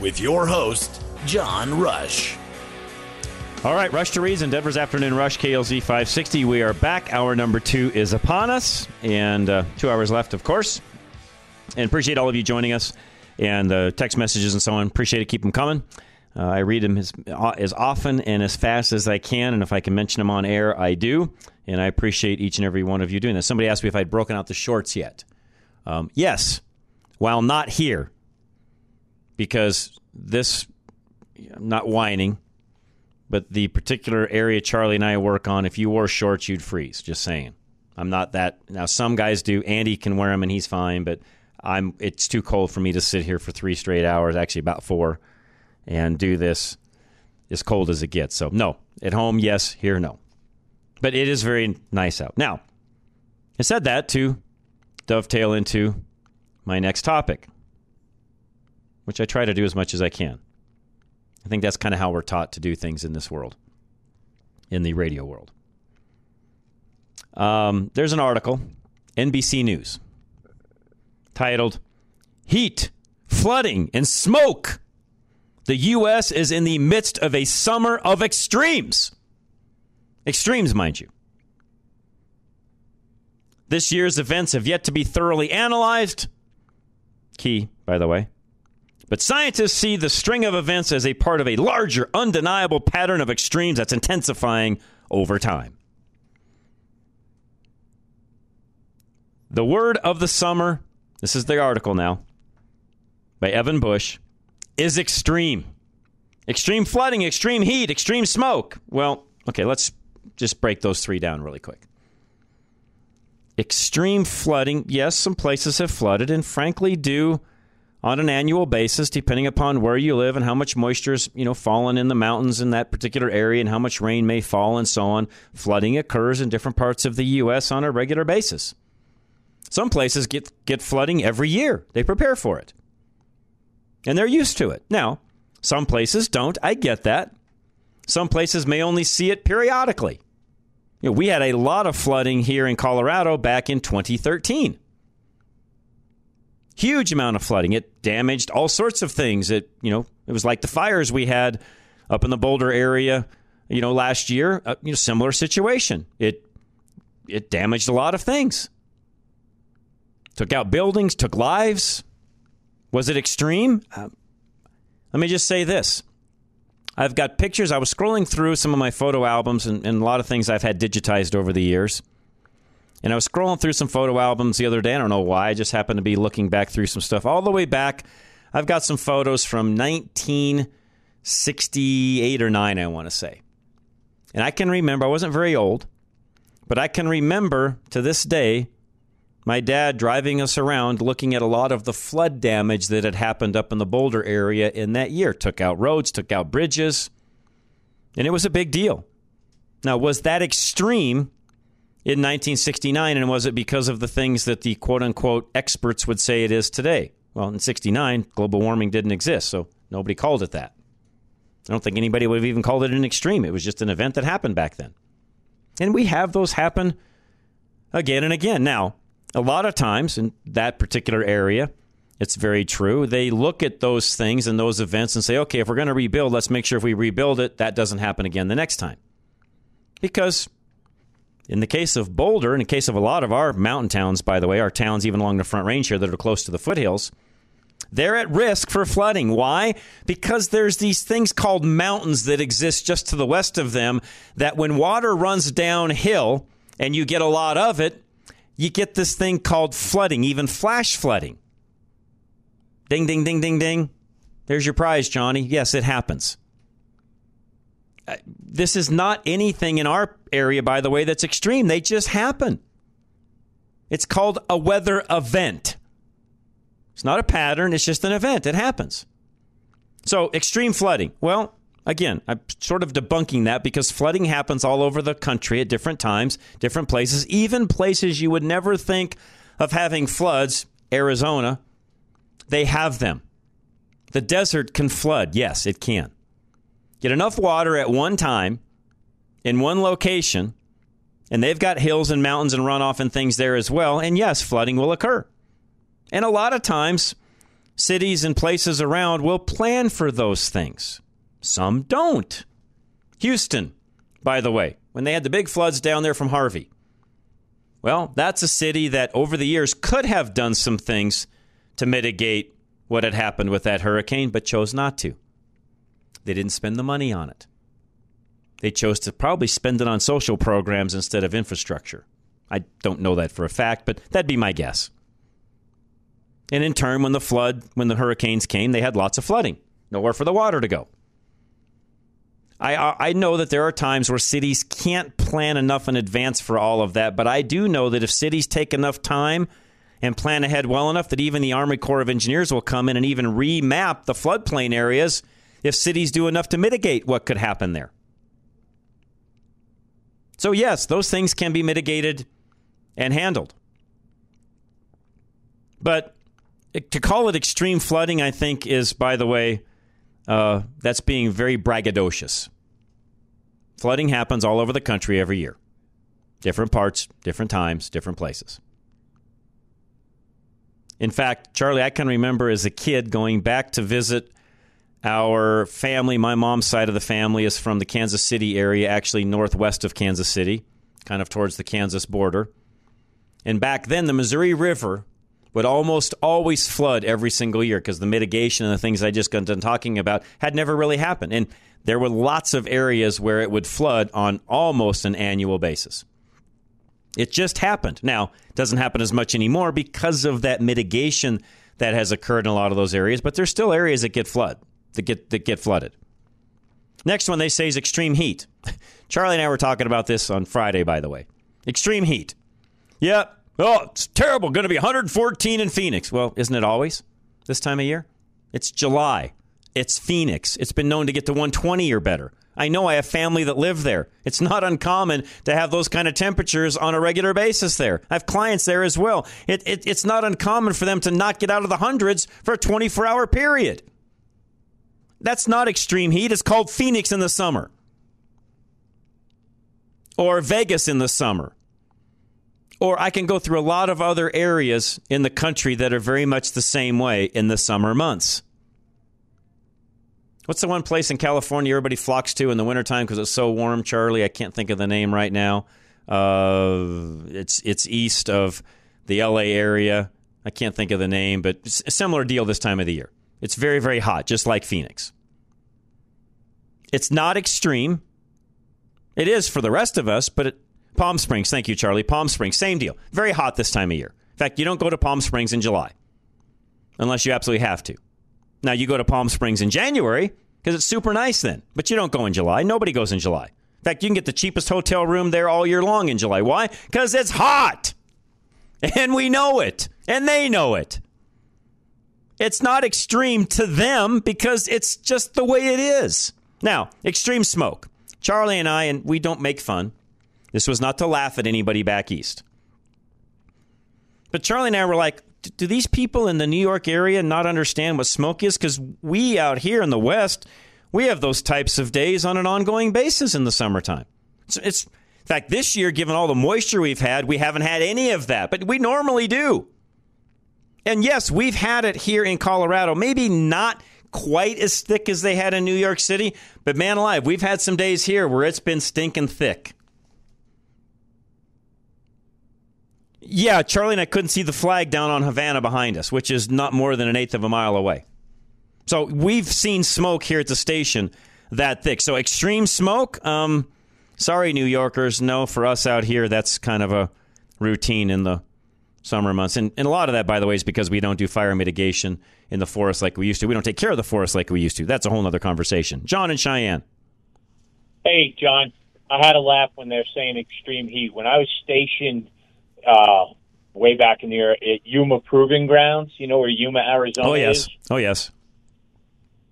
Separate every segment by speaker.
Speaker 1: With your host, John Rush.
Speaker 2: All right, Rush to Reason, Denver's Afternoon Rush, KLZ 560. We are back. Hour number two is upon us, and uh, two hours left, of course. And appreciate all of you joining us and the text messages and so on. Appreciate it. Keep them coming. Uh, I read them as, as often and as fast as I can, and if I can mention them on air, I do. And I appreciate each and every one of you doing this. Somebody asked me if I'd broken out the shorts yet. Um, yes, while not here, because this, I'm not whining, but the particular area Charlie and I work on, if you wore shorts, you'd freeze. Just saying. I'm not that. Now, some guys do. Andy can wear them and he's fine, but I'm. It's too cold for me to sit here for three straight hours, actually, about four, and do this as cold as it gets. So, no. At home, yes. Here, no. But it is very nice out. Now, I said that to dovetail into my next topic, which I try to do as much as I can. I think that's kind of how we're taught to do things in this world, in the radio world. Um, there's an article, NBC News, titled Heat, Flooding, and Smoke. The U.S. is in the midst of a summer of extremes. Extremes, mind you. This year's events have yet to be thoroughly analyzed. Key, by the way. But scientists see the string of events as a part of a larger, undeniable pattern of extremes that's intensifying over time. The word of the summer, this is the article now by Evan Bush, is extreme. Extreme flooding, extreme heat, extreme smoke. Well, okay, let's just break those three down really quick. Extreme flooding, yes, some places have flooded, and frankly, do on an annual basis, depending upon where you live and how much moisture's you know fallen in the mountains in that particular area and how much rain may fall and so on. Flooding occurs in different parts of the U.S. on a regular basis. Some places get get flooding every year. They prepare for it, and they're used to it. Now, some places don't. I get that. Some places may only see it periodically. You know, we had a lot of flooding here in Colorado back in 2013. Huge amount of flooding. It damaged all sorts of things. It, you know, it was like the fires we had up in the Boulder area, you know, last year. Uh, you know, similar situation. It it damaged a lot of things. Took out buildings, took lives. Was it extreme? Uh, let me just say this. I've got pictures. I was scrolling through some of my photo albums and, and, a lot of things I've had digitized over the years. And I was scrolling through some photo albums the other day. I don't know why. I just happened to be looking back through some stuff all the way back. I've got some photos from 1968 or 9, I want to say. And I can remember, I wasn't very old, but I can remember to this day my dad driving us around looking at a lot of the flood damage that had happened up in the Boulder area in that year. Took out roads, took out bridges, and it was a big deal. Now, was that extreme in 1969, and was it because of the things that the quote unquote experts would say it is today? Well, in 69, global warming didn't exist, so nobody called it that. I don't think anybody would have even called it an extreme. It was just an event that happened back then. And we have those happen again and again. Now, a lot of times in that particular area, it's very true. They look at those things and those events and say, okay, if we're going to rebuild, let's make sure if we rebuild it, that doesn't happen again the next time. Because in the case of Boulder, in the case of a lot of our mountain towns, by the way, our towns even along the Front Range here that are close to the foothills, They're at risk for flooding. Why? Because there's these things called mountains that exist just to the west of them that when water runs downhill and you get a lot of it, you get this thing called flooding, even flash flooding. Ding, ding, ding, ding, ding. There's your prize, Johnny. Yes, it happens. This is not anything in our area, by the way, that's extreme. They just happen. It's called a weather event. It's not a pattern, it's just an event. It happens. So, extreme flooding. Well, again, I'm sort of debunking that because flooding happens all over the country at different times, different places, even places you would never think of having floods, Arizona, they have them. The desert can flood. Yes, it can. Get enough water at one time in one location, and they've got hills and mountains and runoff and things there as well. And yes, flooding will occur. And a lot of times, cities and places around will plan for those things. Some don't. Houston, by the way, when they had the big floods down there from Harvey. Well, that's a city that over the years could have done some things to mitigate what had happened with that hurricane, but chose not to. They didn't spend the money on it. They chose to probably spend it on social programs instead of infrastructure. I don't know that for a fact, but that'd be my guess. And in turn, when the flood, when the hurricanes came, they had lots of flooding, nowhere for the water to go. I, I know that there are times where cities can't plan enough in advance for all of that, but I do know that if cities take enough time and plan ahead well enough, that even the Army Corps of Engineers will come in and even remap the floodplain areas if cities do enough to mitigate what could happen there. So, yes, those things can be mitigated and handled. But to call it extreme flooding, I think, is, by the way, uh, that's being very braggadocious. Flooding happens all over the country every year. Different parts, different times, different places. In fact, Charlie, I can remember as a kid going back to visit our family. My mom's side of the family is from the Kansas City area, actually northwest of Kansas City, kind of towards the Kansas border. And back then, the Missouri River would almost always flood every single year because the mitigation and the things I just got done talking about had never really happened. And there were lots of areas where it would flood on almost an annual basis. It just happened. Now, it doesn't happen as much anymore because of that mitigation that has occurred in a lot of those areas, but there's still areas that get flood, that get that get flooded. Next one they say is extreme heat. Charlie and I were talking about this on Friday, by the way. Extreme heat. Yep, Oh, it's terrible. Going to be 114 in Phoenix. Well, isn't it always this time of year? It's July. It's Phoenix. It's been known to get to 120 or better. I know I have family that live there. It's not uncommon to have those kind of temperatures on a regular basis there. I have clients there as well. It, it, it's not uncommon for them to not get out of the hundreds for a 24 hour period. That's not extreme heat. It's called Phoenix in the summer or Vegas in the summer or I can go through a lot of other areas in the country that are very much the same way in the summer months. What's the one place in California everybody flocks to in the wintertime because it's so warm, Charlie? I can't think of the name right now. Uh, it's it's east of the LA area. I can't think of the name, but similar deal this time of the year. It's very, very hot, just like Phoenix. It's not extreme. It is for the rest of us, but it, Palm Springs. Thank you, Charlie. Palm Springs. Same deal. Very hot this time of year. In fact, you don't go to Palm Springs in July unless you absolutely have to. Now, you go to Palm Springs in January because it's super nice then, but you don't go in July. Nobody goes in July. In fact, you can get the cheapest hotel room there all year long in July. Why? Because it's hot. And we know it. And they know it. It's not extreme to them because it's just the way it is. Now, extreme smoke. Charlie and I, and we don't make fun, this was not to laugh at anybody back east. But Charlie and I were like, do these people in the New York area not understand what smoke is? Because we out here in the West, we have those types of days on an ongoing basis in the summertime. It's, it's in fact, this year, given all the moisture we've had, we haven't had any of that, but we normally do. And yes, we've had it here in Colorado, maybe not quite as thick as they had in New York City, but man alive, we've had some days here where it's been stinking thick. Yeah, Charlie and I couldn't see the flag down on Havana behind us, which is not more than an eighth of a mile away. So we've seen smoke here at the station that thick. So extreme smoke. Um, sorry, New Yorkers. No, for us out here, that's kind of a routine in the summer months. And, and a lot of that, by the way, is because we don't do fire mitigation in the forest like we used to. We don't take care of the forest like we used to. That's a whole other conversation. John and Cheyenne.
Speaker 3: Hey, John. I had a laugh when they're saying extreme heat. When I was stationed uh, way back in the air at Yuma Proving Grounds, you know where Yuma, Arizona
Speaker 2: Oh, yes.
Speaker 3: is?
Speaker 2: Oh, yes.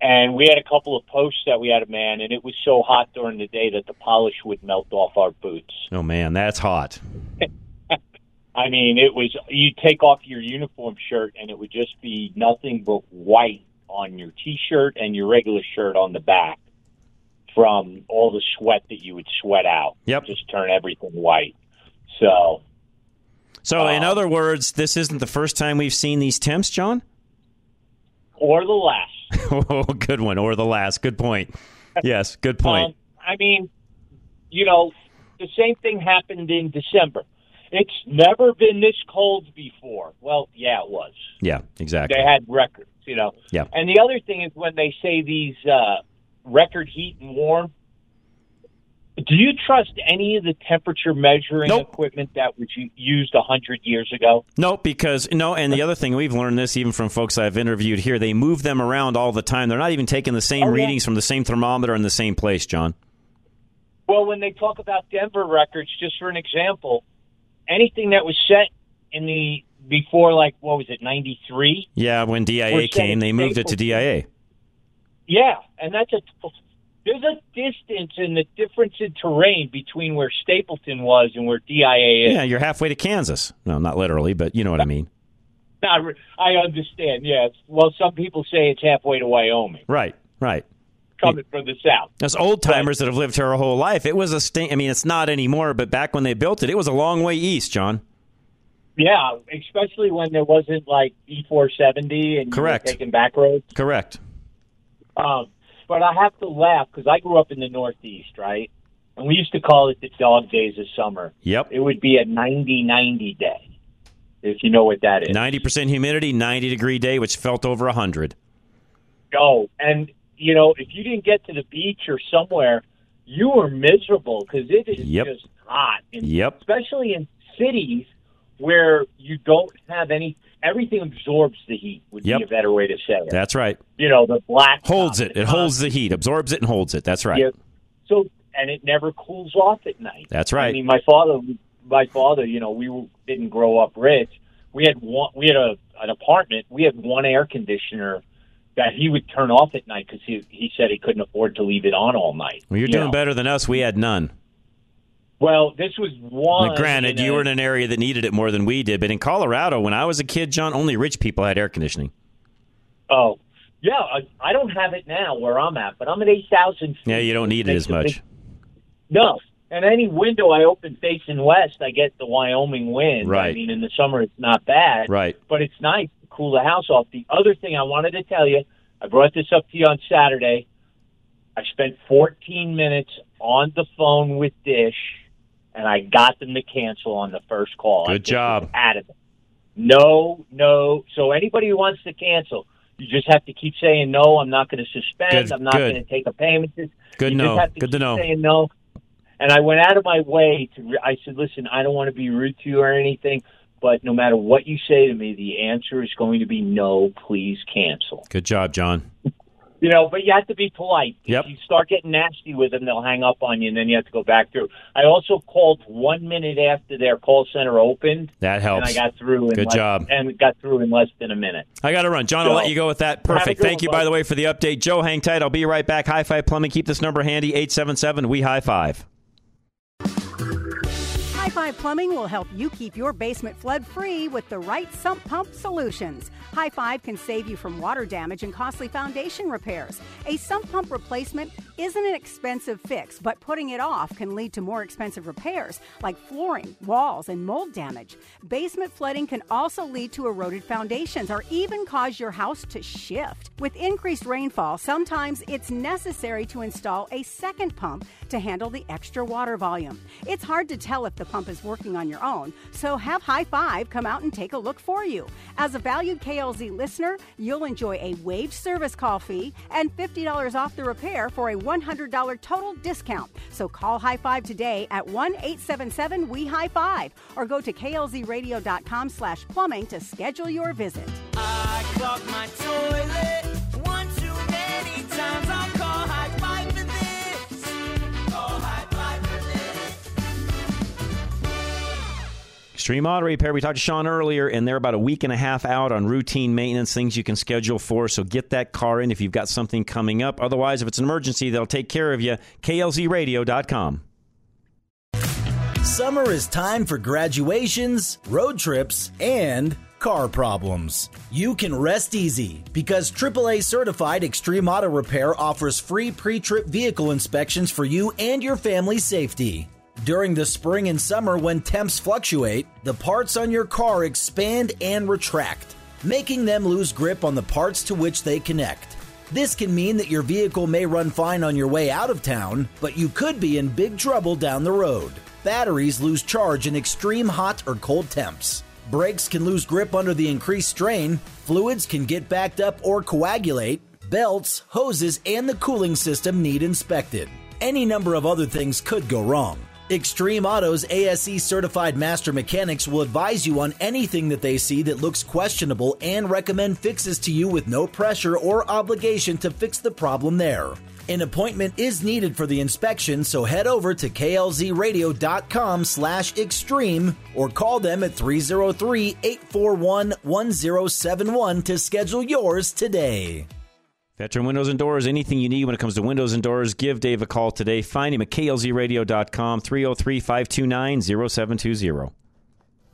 Speaker 3: And we had a couple of posts that we had to man, and it was so hot during the day that the polish would melt off our boots.
Speaker 2: Oh, man, that's hot.
Speaker 3: I mean, it was you take off your uniform shirt, and it would just be nothing but white on your t-shirt and your regular shirt on the back from all the sweat that you would sweat out.
Speaker 2: Yep.
Speaker 3: Just turn everything white. So
Speaker 2: So, in other words, this isn't the first time we've seen these temps, John?
Speaker 3: or the last.
Speaker 2: oh, good one. Or the last. Good point. Yes, good point.
Speaker 3: Um, I mean, you know, the same thing happened in December. It's never been this cold before. Well, yeah, it was.
Speaker 2: yeah, exactly.
Speaker 3: They had records, you know.
Speaker 2: Yeah.
Speaker 3: And the other thing is when they say these uh, record heat and warm. Do you trust any of the temperature measuring
Speaker 2: Nope.
Speaker 3: equipment that was used a hundred years ago?
Speaker 2: No, because no, and the other thing we've learned this even from folks I've interviewed here, they move them around all the time. They're not even taking the same
Speaker 3: Oh, yeah.
Speaker 2: readings from the same thermometer in the same place, John.
Speaker 3: Well, when they talk about Denver records, just for an example, anything that was set in the before, like what was it, ninety three?
Speaker 2: Yeah, when DIA came, they moved it to DIA.
Speaker 3: Yeah, and that's a there's a distance in the difference in terrain between where Stapleton was and where DIA is.
Speaker 2: Yeah, you're halfway to Kansas. No, not literally, but you know what I mean.
Speaker 3: Not I understand. Yes. Well, some people say it's halfway to Wyoming,
Speaker 2: Right, right.
Speaker 3: Coming from the south.
Speaker 2: As old timers that have lived here a whole life, it was a sting. I mean, it's not anymore, but back when they built it, it was a long way east, John.
Speaker 3: Yeah, especially when there wasn't like E four seventy and you were
Speaker 2: Correct.
Speaker 3: taking back roads.
Speaker 2: Correct.
Speaker 3: Um, but I have to laugh because I grew up in the Northeast, right? And we used to call it the dog days of summer.
Speaker 2: Yep.
Speaker 3: It would be a 90-90 day, if you know what that is.
Speaker 2: Ninety percent humidity, ninety degree day, which felt over hundred.
Speaker 3: go. And you know, if you didn't get to the beach or somewhere, you were miserable because it is
Speaker 2: Yep.
Speaker 3: just hot. And
Speaker 2: Yep.
Speaker 3: Especially in cities where you don't have any. Everything absorbs the heat. Would
Speaker 2: Yep.
Speaker 3: be a better way to say it.
Speaker 2: That's right.
Speaker 3: you know, the black
Speaker 2: Holds it. It holds the heat, absorbs it, and holds it. That's right.
Speaker 3: Yeah. So and it never cools off at night.
Speaker 2: That's right.
Speaker 3: I mean, my father, my father, you know, we didn't grow up rich. We had one. We had a an apartment. We had one air conditioner that he would turn off at night because he he said he couldn't afford to leave it on all night.
Speaker 2: Well, you're
Speaker 3: you
Speaker 2: doing
Speaker 3: know.
Speaker 2: better than us. We had none.
Speaker 3: Well, this was one.
Speaker 2: Now, granted,
Speaker 3: in
Speaker 2: you were in an area that needed it more than we did, but in Colorado, when I was a kid, John, only rich people had air conditioning.
Speaker 3: Oh, yeah. I, I don't have it now where I'm at, but I'm at eight thousand.
Speaker 2: Yeah, you don't need it as much.
Speaker 3: No. And any window I open facing west, I get the Wyoming wind. I mean, in the summer it's not bad.
Speaker 2: Right.
Speaker 3: But it's nice cool the house off. The other thing I wanted to tell you, I brought this up to you on Saturday. I spent 14 minutes on the phone with Dish, and I got them to cancel on the first call.
Speaker 2: Good job.
Speaker 3: Adamant. No, no. So anybody who wants to cancel, you just have to keep saying no. I'm not going to suspend.
Speaker 2: Good,
Speaker 3: I'm not going to take a payment.
Speaker 2: Good
Speaker 3: you
Speaker 2: to know.
Speaker 3: Just have to
Speaker 2: Good to know.
Speaker 3: Saying no. And I went out of my way to. re- I said, "Listen, I don't want to be rude to you or anything, but no matter what you say to me, the answer is going to be no. Please cancel."
Speaker 2: Good job, John.
Speaker 3: You know, but you have to be polite.
Speaker 2: Yep.
Speaker 3: If you start getting nasty with them, they'll hang up on you, and then you have to go back through. I also called one minute after their call center opened,
Speaker 2: That helps.
Speaker 3: and I got through. In
Speaker 2: Good
Speaker 3: less,
Speaker 2: job.
Speaker 3: And got through in less than a minute.
Speaker 2: I got to run. John, I'll let you go with that. Perfect. Thank
Speaker 3: one,
Speaker 2: you, by the way, for the update. Joe, hang tight. I'll be right back. High Five Plumbing. Keep this number handy 877 We High Five.
Speaker 4: High Five Plumbing will help you keep your basement flood free with the right sump pump solutions. High Five can save you from water damage and costly foundation repairs. A sump pump replacement isn't an expensive fix, but putting it off can lead to more expensive repairs like flooring, walls, and mold damage. Basement flooding can also lead to eroded foundations or even cause your house to shift. With increased rainfall, sometimes it's necessary to install a second pump to handle the extra water volume. It's hard to tell if the pump is working on your own, so have High Five come out and take a look for you. As a valued KLZ listener, you'll enjoy a waived service call fee and $50 off the repair for a $100 total discount. So call High Five today at 1 877 We High Five or go to klzradio.com slash plumbing to schedule your visit.
Speaker 5: I clogged my toilet one too many times. I
Speaker 2: Extreme Auto Repair. We talked to Sean earlier, and they're about a week and a half out on routine maintenance, things you can schedule for. So get that car in if you've got something coming up. Otherwise, if it's an emergency, they'll take care of you. KLZradio.com.
Speaker 1: Summer is time for graduations, road trips, and car problems. You can rest easy because AAA certified Extreme Auto Repair offers free pre trip vehicle inspections for you and your family's safety. During the spring and summer, when temps fluctuate, the parts on your car expand and retract, making them lose grip on the parts to which they connect. This can mean that your vehicle may run fine on your way out of town, but you could be in big trouble down the road. Batteries lose charge in extreme hot or cold temps. Brakes can lose grip under the increased strain. Fluids can get backed up or coagulate. Belts, hoses, and the cooling system need inspected. Any number of other things could go wrong. Extreme Auto's ASE certified master mechanics will advise you on anything that they see that looks questionable and recommend fixes to you with no pressure or obligation to fix the problem there. An appointment is needed for the inspection, so head over to klzradio.com slash extreme or call them at 303-841-1071 to schedule yours today.
Speaker 2: Veteran Windows and Doors, anything you need when it comes to windows and doors, give Dave a call today. Find him at klzradio.com, 303 529 0720.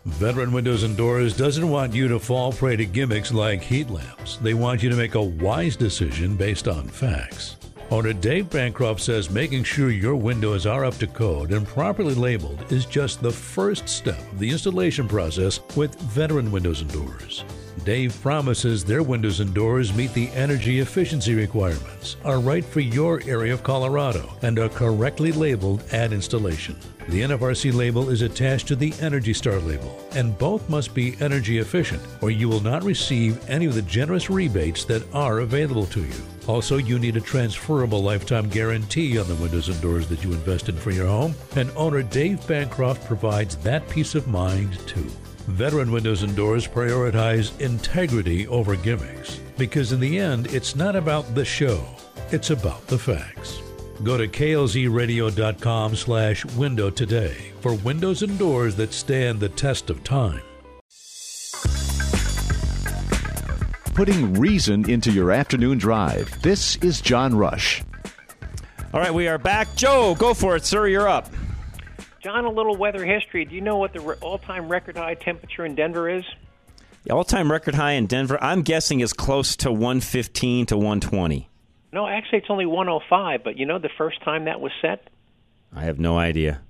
Speaker 6: Veteran Windows and Doors doesn't want you to fall prey to gimmicks like heat lamps. They want you to make a wise decision based on facts. Owner Dave Bancroft says making sure your windows are up to code and properly labeled is just the first step of the installation process with Veteran Windows and Doors. Dave promises their windows and doors meet the energy efficiency requirements, are right for your area of Colorado, and are correctly labeled at installation. The NFRC label is attached to the Energy Star label, and both must be energy efficient, or you will not receive any of the generous rebates that are available to you. Also, you need a transferable lifetime guarantee on the windows and doors that you invest in for your home, and owner Dave Bancroft provides that peace of mind too. Veteran Windows and Doors prioritize integrity over gimmicks because in the end, it's not about the show, it's about the facts. Go to klzradio.com slash window today for windows and doors that stand the test of time.
Speaker 7: Putting reason into your afternoon drive. This is John Rush.
Speaker 2: All right, we are back. Joe, go for it, sir. You're up.
Speaker 8: John, a little weather history. Do you know what the re- all-time record high temperature in Denver is?
Speaker 2: The all-time record high in Denver, I'm guessing, is close to 115 to 120.
Speaker 8: No, actually, it's only 105. But you know the first time that was set?
Speaker 2: I have no idea.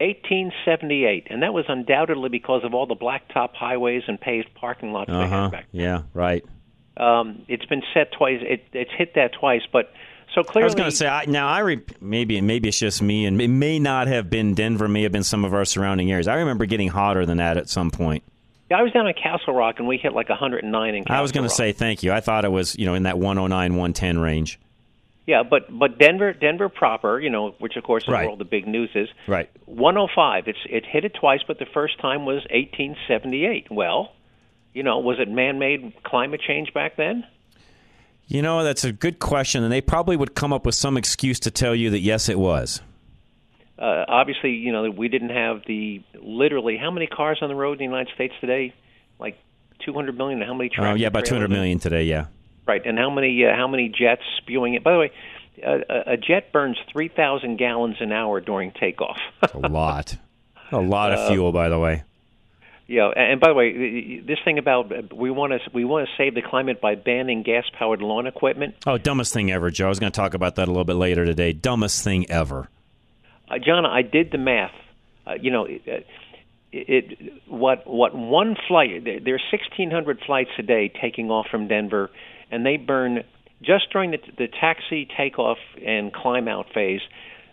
Speaker 8: 1878, and that was undoubtedly because of all the blacktop highways and paved parking lots they
Speaker 2: Uh
Speaker 8: had
Speaker 2: huh.
Speaker 8: back.
Speaker 2: Yeah, right.
Speaker 8: Um, it's been set twice. It, it's hit that twice, but so clearly.
Speaker 2: I was going to say I, now. I re, maybe maybe it's just me, and it may not have been Denver. May have been some of our surrounding areas. I remember getting hotter than that at some point.
Speaker 8: Yeah, I was down in Castle Rock, and we hit like 109 in Castle
Speaker 2: I was going to say thank you. I thought it was you know in that 109 110 range.
Speaker 8: Yeah, but but Denver, Denver proper, you know, which of course is
Speaker 2: Right.
Speaker 8: where all the big news is.
Speaker 2: Right.
Speaker 8: 105. It's it hit it twice, but the first time was 1878. Well, you know, was it man-made climate change back then?
Speaker 2: You know that's a good question, and they probably would come up with some excuse to tell you that yes, it was.
Speaker 8: Uh, obviously, you know, we didn't have the literally how many cars on the road in the United States today? Like 200 million. How many?
Speaker 2: Oh yeah, about 200 million today. Yeah.
Speaker 8: Right, and how many uh, how many jets spewing it? By the way, a- a jet burns 3,000 gallons an hour during takeoff.
Speaker 2: a lot. A lot of
Speaker 8: Uh,
Speaker 2: fuel, by the way.
Speaker 8: Yeah, and and by the way, this thing about uh, we want to we want to save the climate by banning gas-powered lawn equipment.
Speaker 2: Oh, dumbest thing ever, Joe. I was going to talk about that a little bit later today. Dumbest thing ever.
Speaker 8: Uh, John, I did the math. Uh, you know, it, it, it what what one flight? there- are 1,600 flights a day taking off from Denver, and they burn just during the, the taxi takeoff and climb out phase.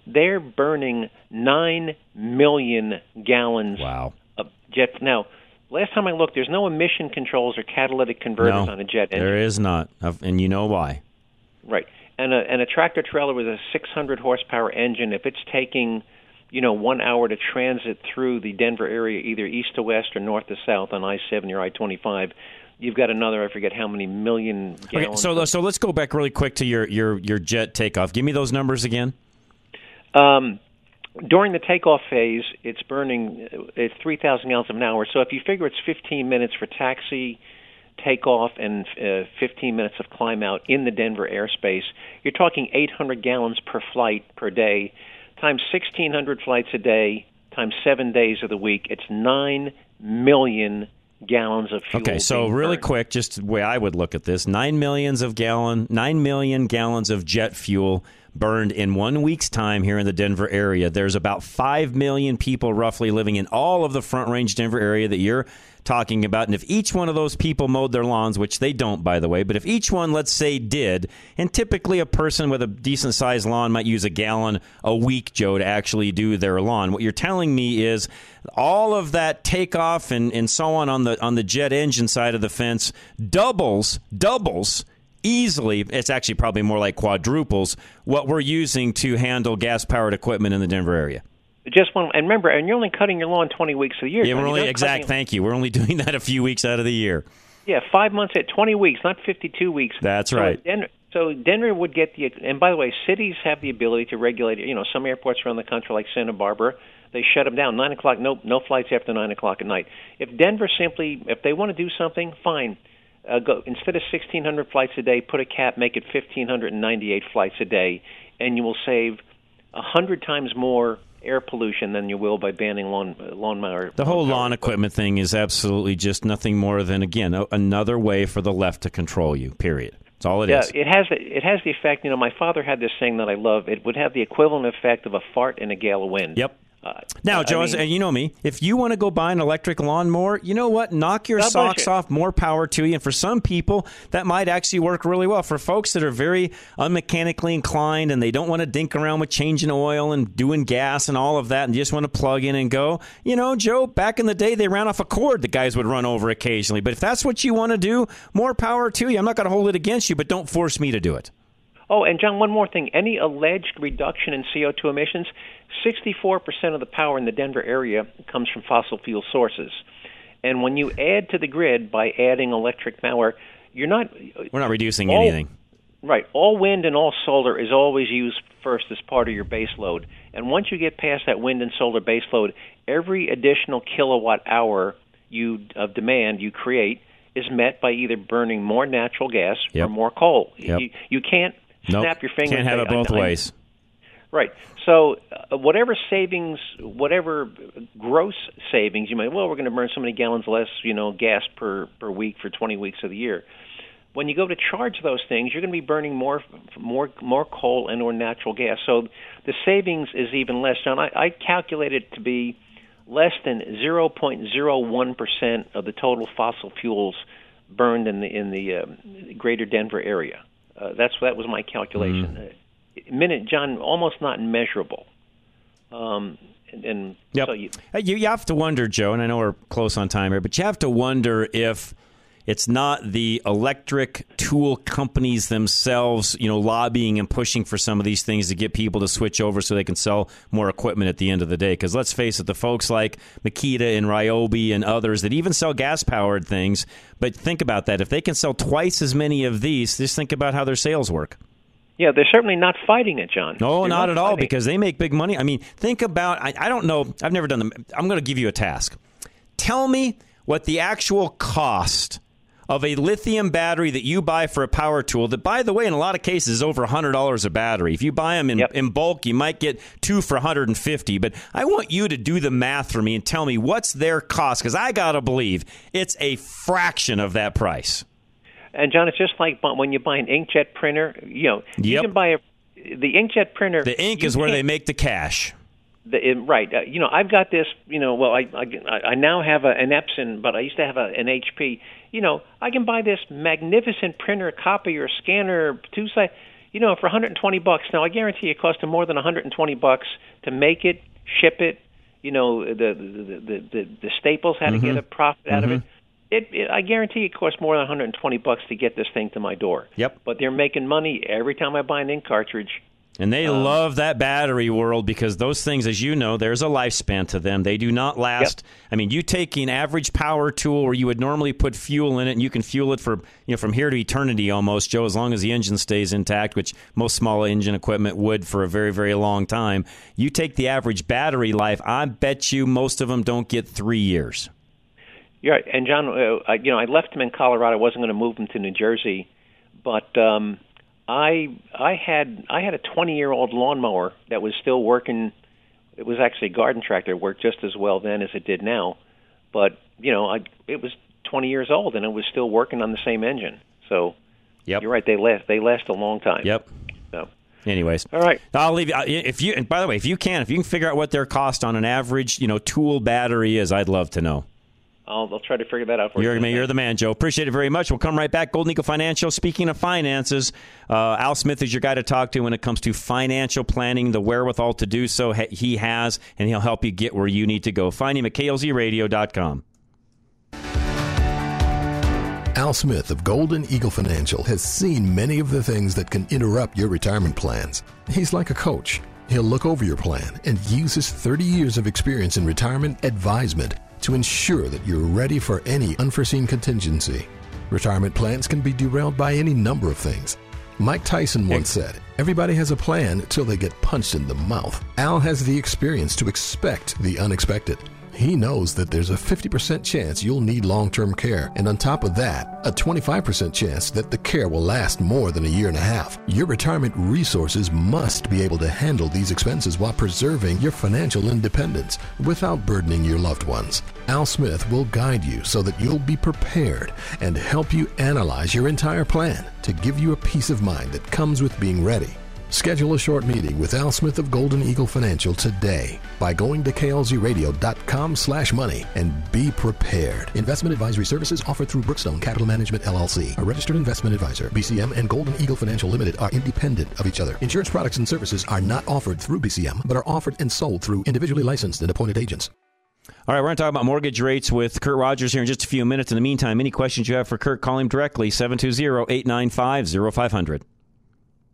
Speaker 8: They're burning nine million gallons
Speaker 2: wow.
Speaker 8: Of jet. Now, last time I looked, there's no emission controls or catalytic converters
Speaker 2: no,
Speaker 8: on a jet engine.
Speaker 2: there is not, and you know why.
Speaker 8: Right. And a and a tractor trailer with a 600 horsepower engine, if it's taking, you know, one hour to transit through the Denver area, either east to west or north to south on I-70 or I-25, you've got another I forget how many million gallons.
Speaker 2: Okay, so so let's go back really quick to your your your jet takeoff. Give me those numbers again.
Speaker 8: Um, during the takeoff phase, it's burning it's 3,000 gallons an hour. So if you figure it's 15 minutes for taxi, takeoff, and uh, 15 minutes of climb out in the Denver airspace, you're talking 800 gallons per flight per day, times 1,600 flights a day, times seven days of the week. It's nine million gallons of fuel.
Speaker 2: Okay, so really
Speaker 8: burned.
Speaker 2: quick, just the way I would look at this: nine millions of gallon, nine million gallons of jet fuel burned in one week's time here in the Denver area. There's about five million people roughly living in all of the Front Range Denver area that you're talking about. And if each one of those people mowed their lawns, which they don't, by the way, but if each one, let's say, did, and typically a person with a decent sized lawn might use a gallon a week, Joe, to actually do their lawn. What you're telling me is all of that takeoff and, and so on on the on the jet engine side of the fence doubles doubles easily it's actually probably more like quadruples what we're using to handle gas powered equipment in the Denver area.
Speaker 8: Just one, and remember, and you're only cutting your lawn 20 weeks a year.
Speaker 2: Yeah, we're only exact.
Speaker 8: cutting-
Speaker 2: Thank you. We're only doing that a few weeks out of the year.
Speaker 8: Yeah, five months at 20 weeks, not 52 weeks.
Speaker 2: That's
Speaker 8: So
Speaker 2: right.
Speaker 8: Denver, so Denver would get the, and by the way, cities have the ability to regulate. You know, some airports around the country, like Santa Barbara, they shut them down. Nine o'clock, no, no flights after nine o'clock at night. If Denver simply, if they want to do something, fine. Uh, go instead of 1,600 flights a day, put a cap, make it 1,598 flights a day, and you will save a hundred times more air pollution than you will by banning lawn lawnmower.
Speaker 2: The whole lawn equipment thing is absolutely just nothing more than again a- another way for the left to control you. Period. That's all it
Speaker 8: yeah,
Speaker 2: is.
Speaker 8: it has the, it has the effect. You know, my father had this saying that I love. It would have the equivalent effect of a fart in a gale of wind.
Speaker 2: Yep.
Speaker 8: Uh,
Speaker 2: Now,
Speaker 8: I
Speaker 2: Joe, as-
Speaker 8: mean-
Speaker 2: and you know me. If you want to go buy an electric lawnmower, you know what? Knock your socks
Speaker 8: you.
Speaker 2: off. More power to you. And for some people, that might actually work really well. For folks that are very unmechanically inclined and they don't want to dink around with changing oil and doing gas and all of that, and just want to plug in and go, you know, Joe. Back in the day, they ran off a cord. The guys would run over occasionally. But if that's what you want to do, more power to you. I'm not going to hold it against you, but don't force me to do it.
Speaker 8: Oh, and John, one more thing. Any alleged reduction in CO2 emissions, 64% of the power in the Denver area comes from fossil fuel sources. And when you add to the grid by adding electric power, you're not
Speaker 2: We're not reducing
Speaker 8: all-
Speaker 2: anything.
Speaker 8: Right. All wind and all solar is always used first as part of your base load. And once you get past that wind and solar base load, every additional kilowatt hour you of demand you create is met by either burning more natural gas
Speaker 2: Yep.
Speaker 8: or more coal.
Speaker 2: Yep.
Speaker 8: You, you can't
Speaker 2: Nope.
Speaker 8: snap your fingers.
Speaker 2: Can't have it both ways.
Speaker 8: Right. So, uh, whatever savings, whatever gross savings you might, well, we're going to burn so many gallons less, you know, gas per per week for 20 weeks of the year. When you go to charge those things, you're going to be burning more more more coal and or natural gas. So the savings is even less. John, I, I calculate it to be less than 0.01 percent of the total fossil fuels burned in the in the um, greater Denver area. Uh, that's that was my calculation. Uh, minute, John, almost not measurable. Um, and, and
Speaker 2: Yep.
Speaker 8: so you,
Speaker 2: You, you have to wonder, Joe, and I know we're close on time here, but you have to wonder if it's not the electric tool companies themselves, you know, lobbying and pushing for some of these things to get people to switch over so they can sell more equipment at the end of the day. Because let's face it, the folks like Makita and Ryobi and others that even sell gas powered things, but think about that. If they can sell twice as many of these, just think about how their sales work.
Speaker 8: Yeah, they're certainly not fighting it, John.
Speaker 2: No,
Speaker 8: They're
Speaker 2: not at all, because they make big money. I mean, think about. I, I don't know. I've never done them. I'm going to give you a task. Tell me what the actual cost of a lithium battery that you buy for a power tool that, by the way, in a lot of cases is over $100 a battery. If you buy them in, in bulk, you might get two for 150 But I want you to do the math for me and tell me what's their cost because I got to believe it's a fraction of that price.
Speaker 8: And John, it's just like when you buy an inkjet printer. You know, you can buy a the inkjet printer.
Speaker 2: The ink is where they make the cash.
Speaker 8: The, right. Uh, you know, I've got this. You know, well, I I, I now have a, an Epson, but I used to have a, an HP. You know, I can buy this magnificent printer, copier, scanner, two side. You know, for 120 bucks. Now, I guarantee it cost them more than 120 bucks to make it, ship it. You know, the the the the, the Staples had to get
Speaker 2: Mhm.
Speaker 8: a profit out of
Speaker 2: Mhm.
Speaker 8: it. It, it. I guarantee it costs more than 120 bucks to get this thing to my door.
Speaker 2: Yep.
Speaker 8: But they're making money every time I buy an ink cartridge.
Speaker 2: And they
Speaker 8: Um,
Speaker 2: love that battery world because those things, as you know, there's a lifespan to them. They do not last. I mean, you take an average power tool where you would normally put fuel in it, and you can fuel it for you know from here to eternity almost, Joe, as long as the engine stays intact, which most small engine equipment would for a very very long time. You take the average battery life. I bet you most of them don't get three years.
Speaker 8: Yeah, right. and John, uh, I, you know, I left him in Colorado. I wasn't going to move him to New Jersey, but um, I I had I had a 20 year old lawnmower that was still working. It was actually a garden tractor. It worked just as well then as it did now, but you know, I it was 20 years old and it was still working on the same engine. So,
Speaker 2: yep.
Speaker 8: you're right. They last they last a long time.
Speaker 2: Yep.
Speaker 8: So.
Speaker 2: Anyways,
Speaker 8: all right.
Speaker 2: I'll leave you. If you, and by the way, if you can, if you can figure out what their cost on an average, you know, tool battery is, I'd love to know.
Speaker 8: I'll, I'll try to figure that out for
Speaker 2: You're,
Speaker 8: you.
Speaker 2: you're the man, Joe. Appreciate it very much. We'll come right back. Golden Eagle Financial. Speaking of finances, uh, Al Smith is your guy to talk to when it comes to financial planning, the wherewithal to do so he- he has, and he'll help you get where you need to go. Find him at klzradio.com.
Speaker 9: Al Smith of Golden Eagle Financial has seen many of the things that can interrupt your retirement plans. He's like a coach. He'll look over your plan and use his 30 years of experience in retirement advisement to ensure that you're ready for any unforeseen contingency. Retirement plans can be derailed by any number of things. Mike Tyson once said, Everybody has a plan till they get punched in the mouth. Al has the experience to expect the unexpected. He knows that there's a 50% chance you'll need long term care, and on top of that, a 25% chance that the care will last more than a year and a half. Your retirement resources must be able to handle these expenses while preserving your financial independence without burdening your loved ones. Al Smith will guide you so that you'll be prepared and help you analyze your entire plan to give you a peace of mind that comes with being ready. Schedule a short meeting with Al Smith of Golden Eagle Financial today by going to klzradio.com slash money and be prepared. Investment advisory services offered through Brookstone Capital Management LLC, a registered investment advisor. BCM and Golden Eagle Financial Limited are independent of each other. Insurance products and services are not offered through BCM, but are offered and sold through individually licensed and appointed agents.
Speaker 2: All right, we're going to talk about mortgage rates with Kurt Rogers here in just a few minutes. In the meantime, any questions you have for Kurt, call him directly, 720 895 0500.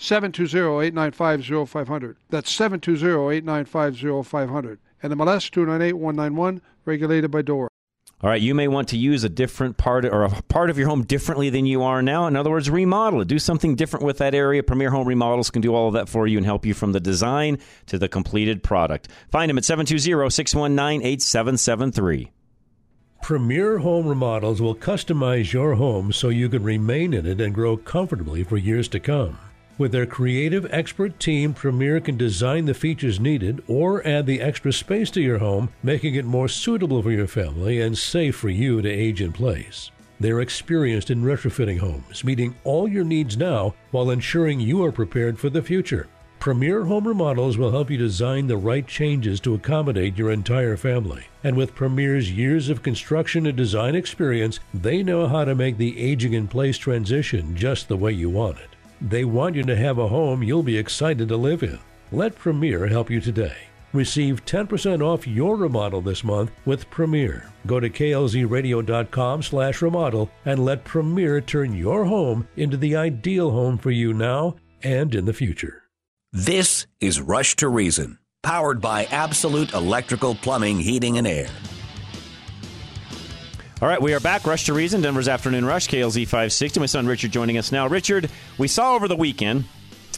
Speaker 10: 720-895-0500. That's 720-895-0500. And MLS 298-191, regulated by DORA.
Speaker 2: All right, you may want to use a different part or a part of your home differently than you are now. In other words, remodel it. Do something different with that area. Premier Home Remodels can do all of that for you and help you from the design to the completed product. Find them at 720-619-8773.
Speaker 6: Premier Home Remodels will customize your home so you can remain in it and grow comfortably for years to come. With their creative expert team, Premier can design the features needed or add the extra space to your home, making it more suitable for your family and safe for you to age in place. They're experienced in retrofitting homes, meeting all your needs now while ensuring you are prepared for the future. Premier Home Remodels will help you design the right changes to accommodate your entire family. And with Premier's years of construction and design experience, they know how to make the aging in place transition just the way you want it. They want you to have a home you'll be excited to live in. Let Premier help you today. Receive 10% off your remodel this month with Premier. Go to klzradio.com slash remodel and let Premier turn your home into the ideal home for you now and in the future.
Speaker 11: This is Rush to Reason, powered by Absolute Electrical Plumbing, Heating, and Air.
Speaker 2: All right, we are back. Rush to Reason, Denver's Afternoon Rush, KLZ 560. My son Richard joining us now. Richard, we saw over the weekend,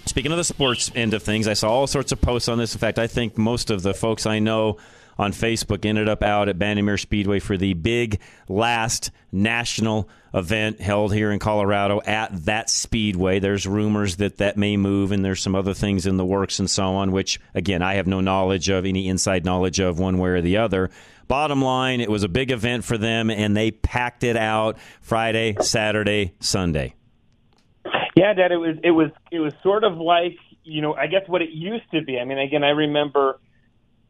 Speaker 2: speaking of the sports end of things, I saw all sorts of posts on this. In fact, I think most of the folks I know on Facebook ended up out at Bandimere Speedway for the big last national event held here in Colorado at that speedway. There's rumors that that may move, and there's some other things in the works and so on, which, again, I have no knowledge of, any inside knowledge of one way or the other. Bottom line, it was a big event for them, and they packed it out Friday, Saturday, Sunday.
Speaker 12: Yeah, Dad, it was it was it was sort of like you know I guess what it used to be. I mean, again, I remember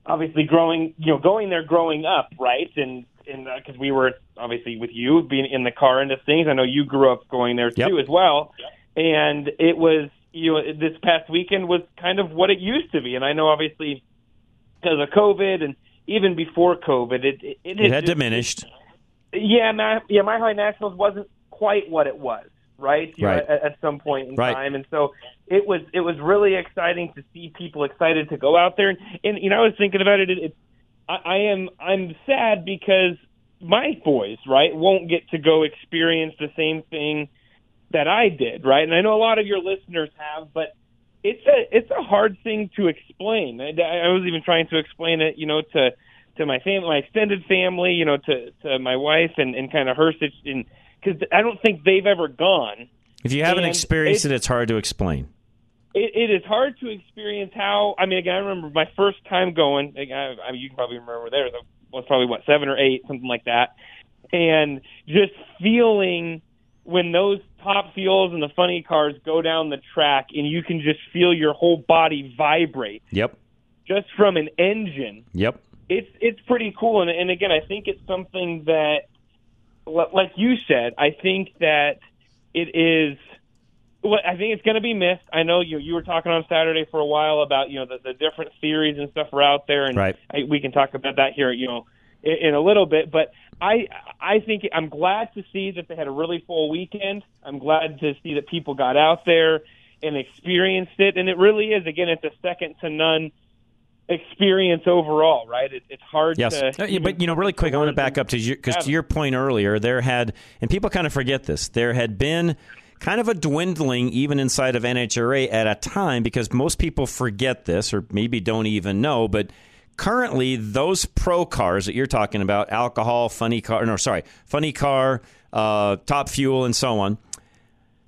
Speaker 12: obviously growing you know going there growing up, right? And and uh, because we were obviously with you being in the car into things. I know you grew up going there too as well, and it was you know this past weekend was kind of what it used to be. And I know obviously because of COVID and even before COVID, it it,
Speaker 2: It had diminished.
Speaker 12: yeah, my yeah, Mile High Nationals wasn't quite what it was, right? You know, at, at some point in
Speaker 2: Right.
Speaker 12: time, and so it was it was really exciting to see people excited to go out there. And, and you know, I was thinking about it. it, it I, I am I'm sad because my boys, right, won't get to go experience the same thing that I did, right? And I know a lot of your listeners have, but it's a it's a hard thing to explain. I, I was even trying to explain it, you know, to to my family, my extended family, you know, to to my wife and and kind of her situation, because I don't think they've ever gone.
Speaker 2: If you haven't
Speaker 12: And
Speaker 2: experienced it, it's hard to explain.
Speaker 12: It, it is hard to experience how. I mean, again, I remember my first time going. I, I mean, you can probably remember there. Was probably what seven or eight, something like that, and just feeling when those top fuels and the funny cars go down the track, and you can just feel your whole body vibrate
Speaker 2: Yep.
Speaker 12: just from an engine.
Speaker 2: Yep.
Speaker 12: It's it's pretty cool, and and again, I think it's something that, like you said, I think that it is. Well, I think it's going to be missed. I know you you were talking on Saturday for a while about you know the, the different theories and stuff are out there, and
Speaker 2: Right.
Speaker 12: I, we can talk about that here, you know, in, in a little bit. But I I think I'm glad to see that they had a really full weekend. I'm glad to see that people got out there and experienced it, and it really is again, it's a second to none experience overall, right? It, it's hard
Speaker 2: Yes,
Speaker 12: to.
Speaker 2: Uh, yeah, but you know, really quick, I want to back up to you because to your point earlier, there had, and people kind of forget this, there had been kind of a dwindling even inside of NHRA at a time because most people forget this or maybe don't even know, but currently those pro cars that you're talking about, alcohol, funny car, no, sorry, funny car, uh, top fuel, and so on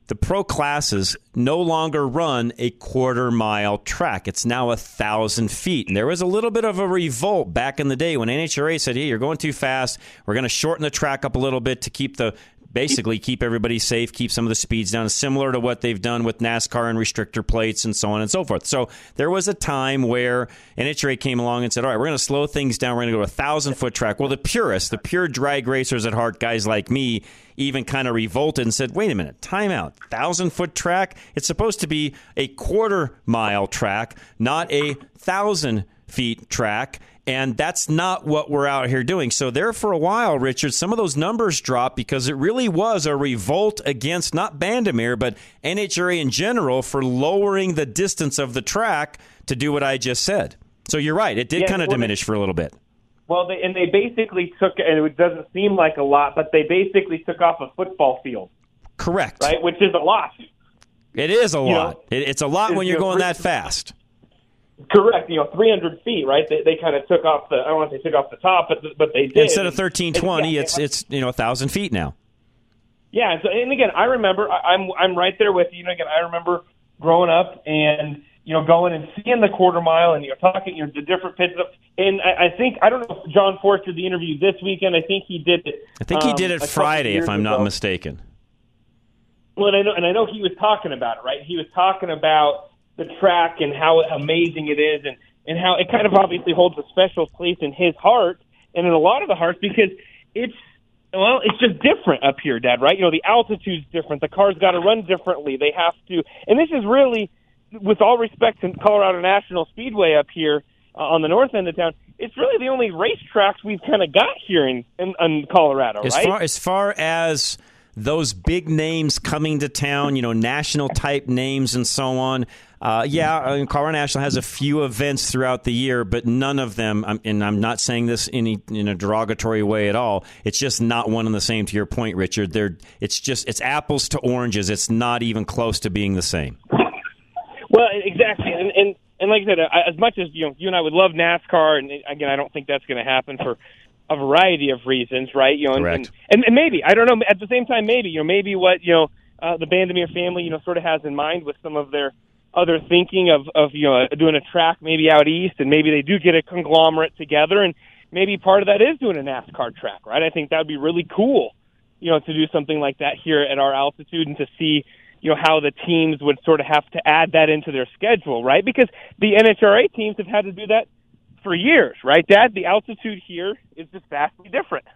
Speaker 2: the pro classes no longer run a quarter mile track. It's now a thousand feet. And there was a little bit of a revolt back in the day when NHRA said, hey, you're going too fast. We're going to shorten the track up a little bit to keep the basically keep everybody safe, keep some of the speeds down, similar to what they've done with NASCAR and restrictor plates and so on and so forth. So there was a time where NHRA came along and said, all right, we're going to slow things down. We're going to go to a thousand foot track. Well, the purists, the pure drag racers at heart, guys like me, even kind of revolted and said, wait a minute, timeout. Thousand foot track? It's supposed to be a quarter mile track, not a thousand feet track. And that's not what we're out here doing. So, there for a while, Richard, some of those numbers dropped because it really was a revolt against not Bandimere, but NHRA in general for lowering the distance of the track to do what I just said. So, you're right. It did
Speaker 12: Yeah,
Speaker 2: kind of
Speaker 12: well,
Speaker 2: diminish for a little bit.
Speaker 12: Well, they, and they basically took, and it doesn't seem like a lot, but they basically took off a football field,
Speaker 2: Correct.
Speaker 12: right? Which is a lot.
Speaker 2: It is a
Speaker 12: You know,
Speaker 2: lot. It, it's a lot when
Speaker 12: you
Speaker 2: you're going that fast.
Speaker 12: Correct. You know, 300 feet, right? They, they kind of took off the, I don't want to say took off the top, but but they did.
Speaker 2: Instead of thirteen twenty,
Speaker 12: Yeah,
Speaker 2: it's it's you know a thousand feet now.
Speaker 12: Yeah, so and again, I remember I, I'm I'm right there with you. You know, again, I remember growing up and you know, going and seeing the quarter mile and you're talking, you know, the different pits. And I, I think I don't know if John Force did the interview this weekend. I think he did it.
Speaker 2: I think he
Speaker 12: um,
Speaker 2: did it
Speaker 12: couple
Speaker 2: Friday, if I'm not mistaken.
Speaker 12: Well, and I know, and I know he was talking about it, right? He was talking about the track and how amazing it is, and and how it kind of obviously holds a special place in his heart and in a lot of the hearts because it's well, it's just different up here, Dad. Right? You know, the altitude's different. The cars got to run differently. They have to, and this is really, with all respect to Colorado National Speedway up here uh, on the north end of town. It's really the only racetracks we've kind of got here in, in, in Colorado,
Speaker 2: As
Speaker 12: right?
Speaker 2: far as far as those big names coming to town, you know, national type names and so on. Uh, yeah, I mean, Colorado National has a few events throughout the year, but none of them, and I'm not saying this in a, in a derogatory way at all. It's just not one and the same. To your point, Richard, they're it's just it's apples to oranges. It's not even close to being the same.
Speaker 12: Well, exactly, and and and like I said, as much as you know, you and I would love NASCAR, and again, I don't think that's going to happen for a variety of reasons, right? You know, and,
Speaker 2: Correct.
Speaker 12: and and maybe I don't know. At the same time, maybe you know, maybe what you know, uh, the Bandimere family, you know, sort of has in mind with some of their other thinking of of you know doing a track maybe out east, and maybe they do get a conglomerate together, and maybe part of that is doing a NASCAR track, right? I think that would be really cool, you know, to do something like that here at our altitude and to see you know how the teams would sort of have to add that into their schedule, right? Because the NHRA teams have had to do that for years, right? Dad, the altitude here is just vastly different.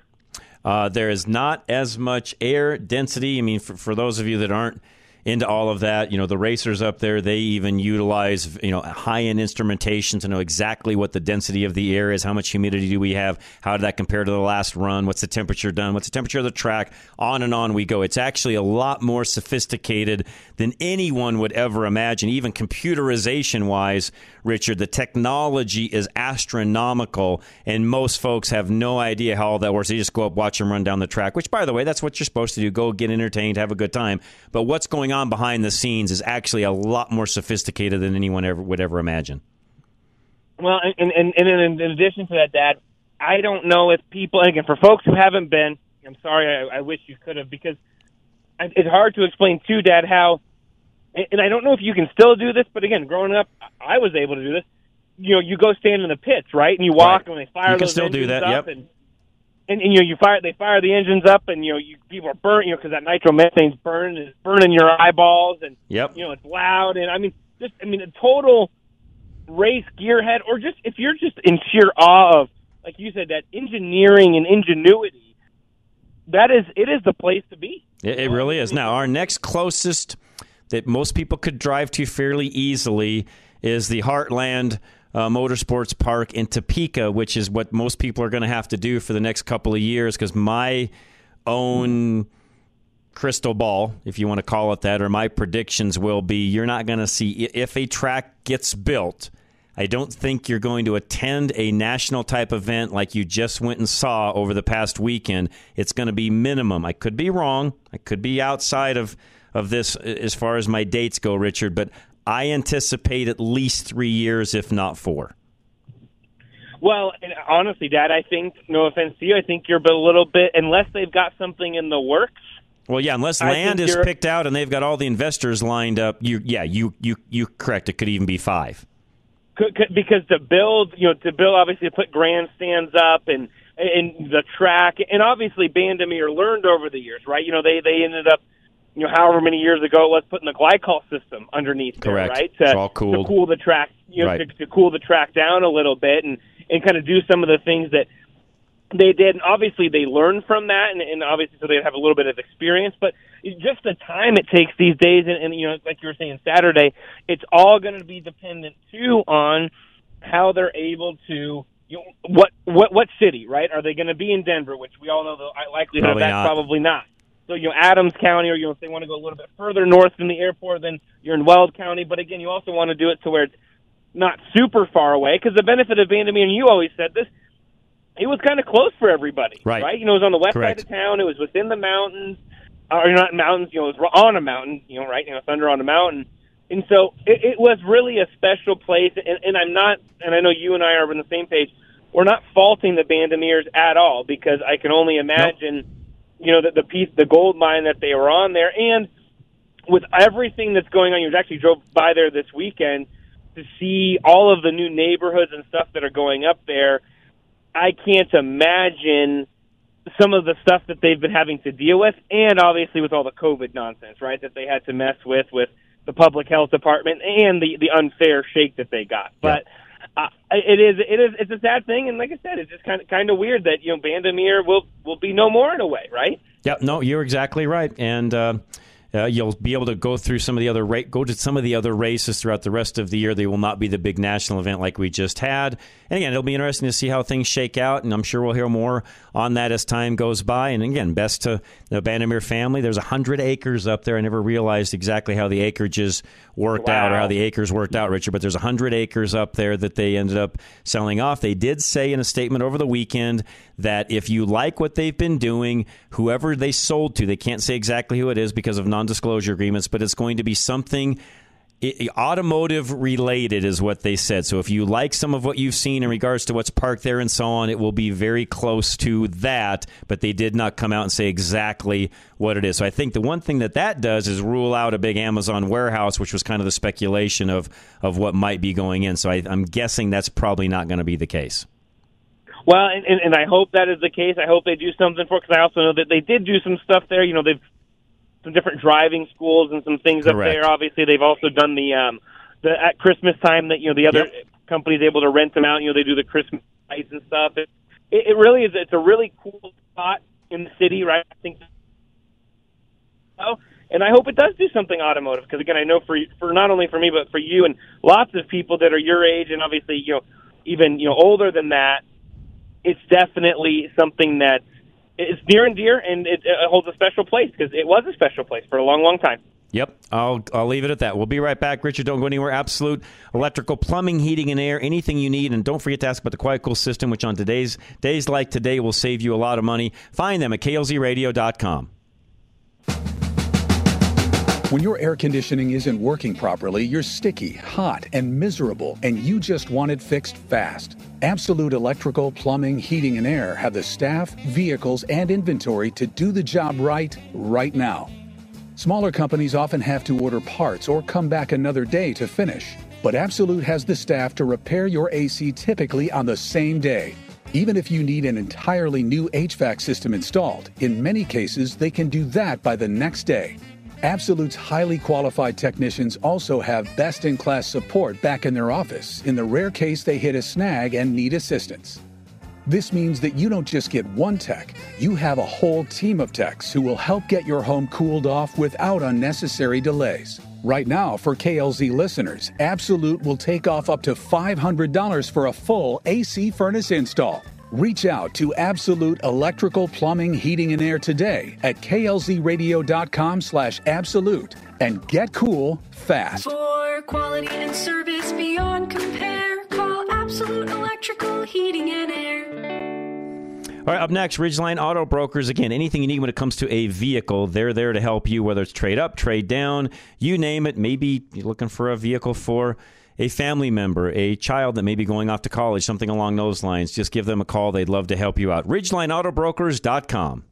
Speaker 2: Uh, there is not as much air density. I mean, for, for those of you that aren't into all of that, you know, the racers up there, they even utilize, you know, high end instrumentation to know exactly what the density of the air is, how much humidity do we have, how did that compare to the last run, what's the temperature done, what's the temperature of the track, on and on we go. It's actually a lot more sophisticated than anyone would ever imagine, even computerization wise, Richard. The technology is astronomical, and most folks have no idea how all that works. They just go up, watch them run down the track, which, by the way, that's what you're supposed to do go get entertained, have a good time. But what's going on behind the scenes is actually a lot more sophisticated than anyone ever would ever imagine.
Speaker 12: Well, and and, and in, in addition to that, Dad, I don't know if people, and again, for folks who haven't been, I'm sorry, I, I wish you could have, because it's hard to explain to Dad how, and I don't know if you can still do this, but again, growing up, I was able to do this. You know, you go stand in the pits, right, and you walk, and they fire
Speaker 2: You can still do that, yep.
Speaker 12: and and, and you know you fire they fire the engines up and you know you people are burnt you know because that nitromethane's burning it's burning your eyeballs and
Speaker 2: Yep.
Speaker 12: you know it's loud and I mean just I mean a total race gearhead or just if you're just in sheer awe of like you said that engineering and ingenuity that is it is the place to be
Speaker 2: It, it really is. Now, our next closest that most people could drive to fairly easily is the Heartland uh, Motorsports Park in Topeka, which is what most people are going to have to do for the next couple of years because my own crystal ball, if you want to call it that, or my predictions will be you're not going to see if a track gets built. I don't think you're going to attend a national type event like you just went and saw over the past weekend. It's going to be minimum. I could be wrong. I could be outside of, of this as far as my dates go, Richard, but I anticipate at least three years, if not four.
Speaker 12: Well, and honestly, Dad, I think no offense to you, I think you're a little bit unless they've got something in the works.
Speaker 2: Well, yeah, unless land is picked out and they've got all the investors lined up, you yeah, you you you correct. It could even be five.
Speaker 12: Could- could- because to build, you know, to build obviously to put grandstands up and and the track, and obviously Bandimere learned over the years, right? You know, they they ended up, you know, however many years ago it was putting the glycol system underneath there,
Speaker 2: Correct.
Speaker 12: right?
Speaker 2: It's
Speaker 12: To,
Speaker 2: all cooled.
Speaker 12: to cool the track, you know,
Speaker 2: Right.
Speaker 12: to, to cool the track down a little bit and and kind of do some of the things that they did. And obviously, they learned from that, and, and obviously, so they have a little bit of experience. But just the time it takes these days, and, and you know, like you were saying Saturday, it's all going to be dependent too on how they're able to. You know, what what what city, right? Are they going to be in Denver, which we all know the likelihood
Speaker 2: Probably
Speaker 12: of that's
Speaker 2: not.
Speaker 12: probably not. So you know, Adams County, or you know, if they want to go a little bit further north than the airport, then you're in Weld County. But again, you also want to do it to where it's not super far away, because the benefit of Bandimere, and you always said this, it was kind of close for everybody,
Speaker 2: Right.
Speaker 12: Right? You know, it was on the west
Speaker 2: Correct.
Speaker 12: side of town. It was within the mountains, or not mountains. You know, it was on a mountain. You know, right? You know, thunder on a mountain. And so it, it was really a special place. And, and I'm not, and I know you and I are on the same page. We're not faulting the Bandimeres at all because I can only imagine, you know, that the piece, the gold mine that they were on there, and with everything that's going on, you actually drove by there this weekend. to see all of the new neighborhoods and stuff that are going up there, I can't imagine some of the stuff that they've been having to deal with, and obviously with all the COVID nonsense, right? That they had to mess with with the public health department and the the unfair shake that they got. But uh, it is it is it's a sad thing, and like I said, it's just kind of kind of weird that you know Bandimere will will be no more in a way, right?
Speaker 2: Yep. No, you're exactly right, and. Uh, uh, you'll be able to go through some of the other ra- go to some of the other races throughout the rest of the year. They will not be the big national event like we just had. And again, it'll be interesting to see how things shake out, and I'm sure we'll hear more on that as time goes by. And again, best to the Bandimere family. There's hundred acres up there. I never realized exactly how the acreages worked out or how the acres worked out, Richard. But there's hundred acres up there that they ended up selling off. They did say in a statement over the weekend that if you like what they've been doing, whoever they sold to, they can't say exactly who it is because of non-disclosure agreements, but it's going to be something automotive related is what they said. So if you like some of what you've seen in regards to what's parked there and so on, it will be very close to that, but they did not come out and say exactly what it is. So I think the one thing that that does is rule out a big Amazon warehouse, which was kind of the speculation of of what might be going in. So I, I'm guessing that's probably not going to be the case.
Speaker 12: Well, and, and, and I hope that is the case. I hope they do something for because I also know that they did do some stuff there. You know, they've some different driving schools and some things up there. Obviously, they've also done the um the at Christmas time that you know the other companies able to rent them out. You know, they do the Christmas lights and stuff. It, it, it really is. It's a really cool spot in the city, right? I think. Oh, and I hope it does do something automotive because again, I know for for not only for me but for you and lots of people that are your age and obviously you know even you know older than that, it's definitely something that is near and dear and it, it holds a special place because it was a special place for a long, long time.
Speaker 2: Yep, I'll I'll leave it at that. We'll be right back. Richard, don't go anywhere. Absolute electrical, plumbing, heating, and air, anything you need. And don't forget to ask about the Quiet Cool system, which on today's days like today will save you a lot of money. Find them at klzradio.com.
Speaker 13: When your air conditioning isn't working properly, you're sticky, hot, and miserable, and you just want it fixed fast. Absolute Electrical, Plumbing, Heating, and Air have the staff, vehicles, and inventory to do the job right, right now. Smaller companies often have to order parts or come back another day to finish, but Absolute has the staff to repair your AC typically on the same day. Even if you need an entirely new HVAC system installed, in many cases they can do that by the next day. Absolute's highly qualified technicians also have best in class support back in their office in the rare case they hit a snag and need assistance. This means that you don't just get one tech, you have a whole team of techs who will help get your home cooled off without unnecessary delays. Right now, for KLZ listeners, Absolute will take off up to $500 for a full AC furnace install. Reach out to Absolute Electrical Plumbing, Heating, and Air today at klzradio.com slash absolute and get cool fast.
Speaker 5: For quality and service beyond compare, call Absolute Electrical Heating and Air.
Speaker 2: All right, up next, Ridgeline Auto Brokers. Again, anything you need when it comes to a vehicle, they're there to help you, whether it's trade up, trade down, you name it. Maybe you're looking for a vehicle for a family member, a child that may be going off to college, something along those lines. Just give them a call. They'd love to help you out. RidgelineAutobrokers.com.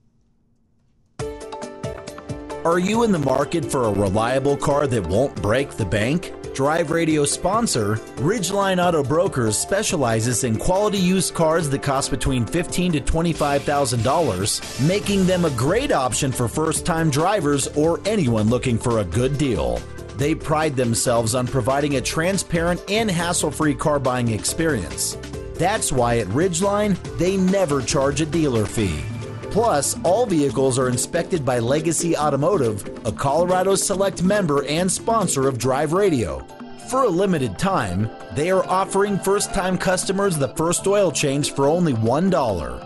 Speaker 1: Are you in the market for a reliable car that won't break the bank? Drive Radio sponsor Ridgeline Auto Brokers specializes in quality used cars that cost between fifteen to twenty-five thousand dollars, making them a great option for first-time drivers or anyone looking for a good deal. They pride themselves on providing a transparent and hassle-free car buying experience. That's why at Ridgeline they never charge a dealer fee. Plus, all vehicles are inspected by Legacy Automotive, a Colorado Select member and sponsor of Drive Radio. For a limited time, they are offering first time customers the first oil change for only $1.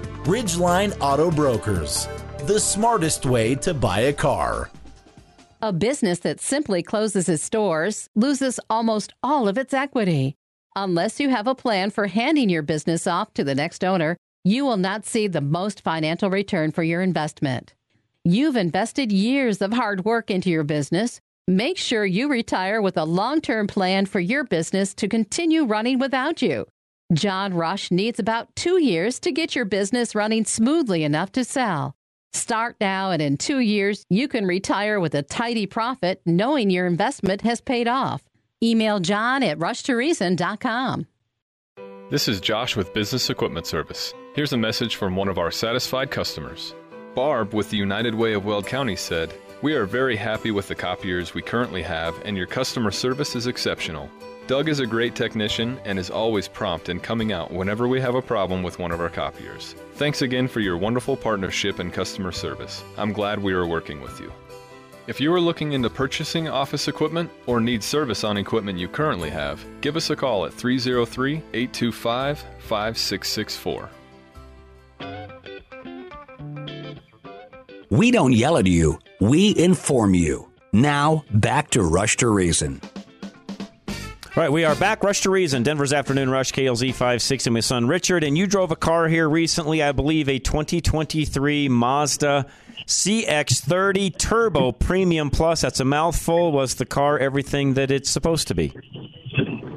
Speaker 1: Ridgeline Auto Brokers, the smartest way to buy a car.
Speaker 14: A business that simply closes its doors loses almost all of its equity. Unless you have a plan for handing your business off to the next owner, you will not see the most financial return for your investment. You've invested years of hard work into your business. Make sure you retire with a long term plan for your business to continue running without you. John Rush needs about two years to get your business running smoothly enough to sell. Start now, and in two years, you can retire with a tidy profit knowing your investment has paid off. Email John at rushtoreason.com.
Speaker 15: This is Josh with Business Equipment Service. Here's a message from one of our satisfied customers. Barb with the United Way of Weld County said, We are very happy with the copiers we currently have, and your customer service is exceptional. Doug is a great technician and is always prompt in coming out whenever we have a problem with one of our copiers. Thanks again for your wonderful partnership and customer service. I'm glad we are working with you. If you are looking into purchasing office equipment or need service on equipment you currently have, give us a call at 303 825 5664.
Speaker 11: We don't yell at you, we inform you. Now, back to Rush to Reason.
Speaker 2: All right, we are back. Rush to Reason, Denver's Afternoon Rush, KLZ 560, my son Richard. And you drove a car here recently, I believe, a 2023 Mazda CX30 Turbo Premium Plus. That's a mouthful. Was the car everything that it's supposed to be?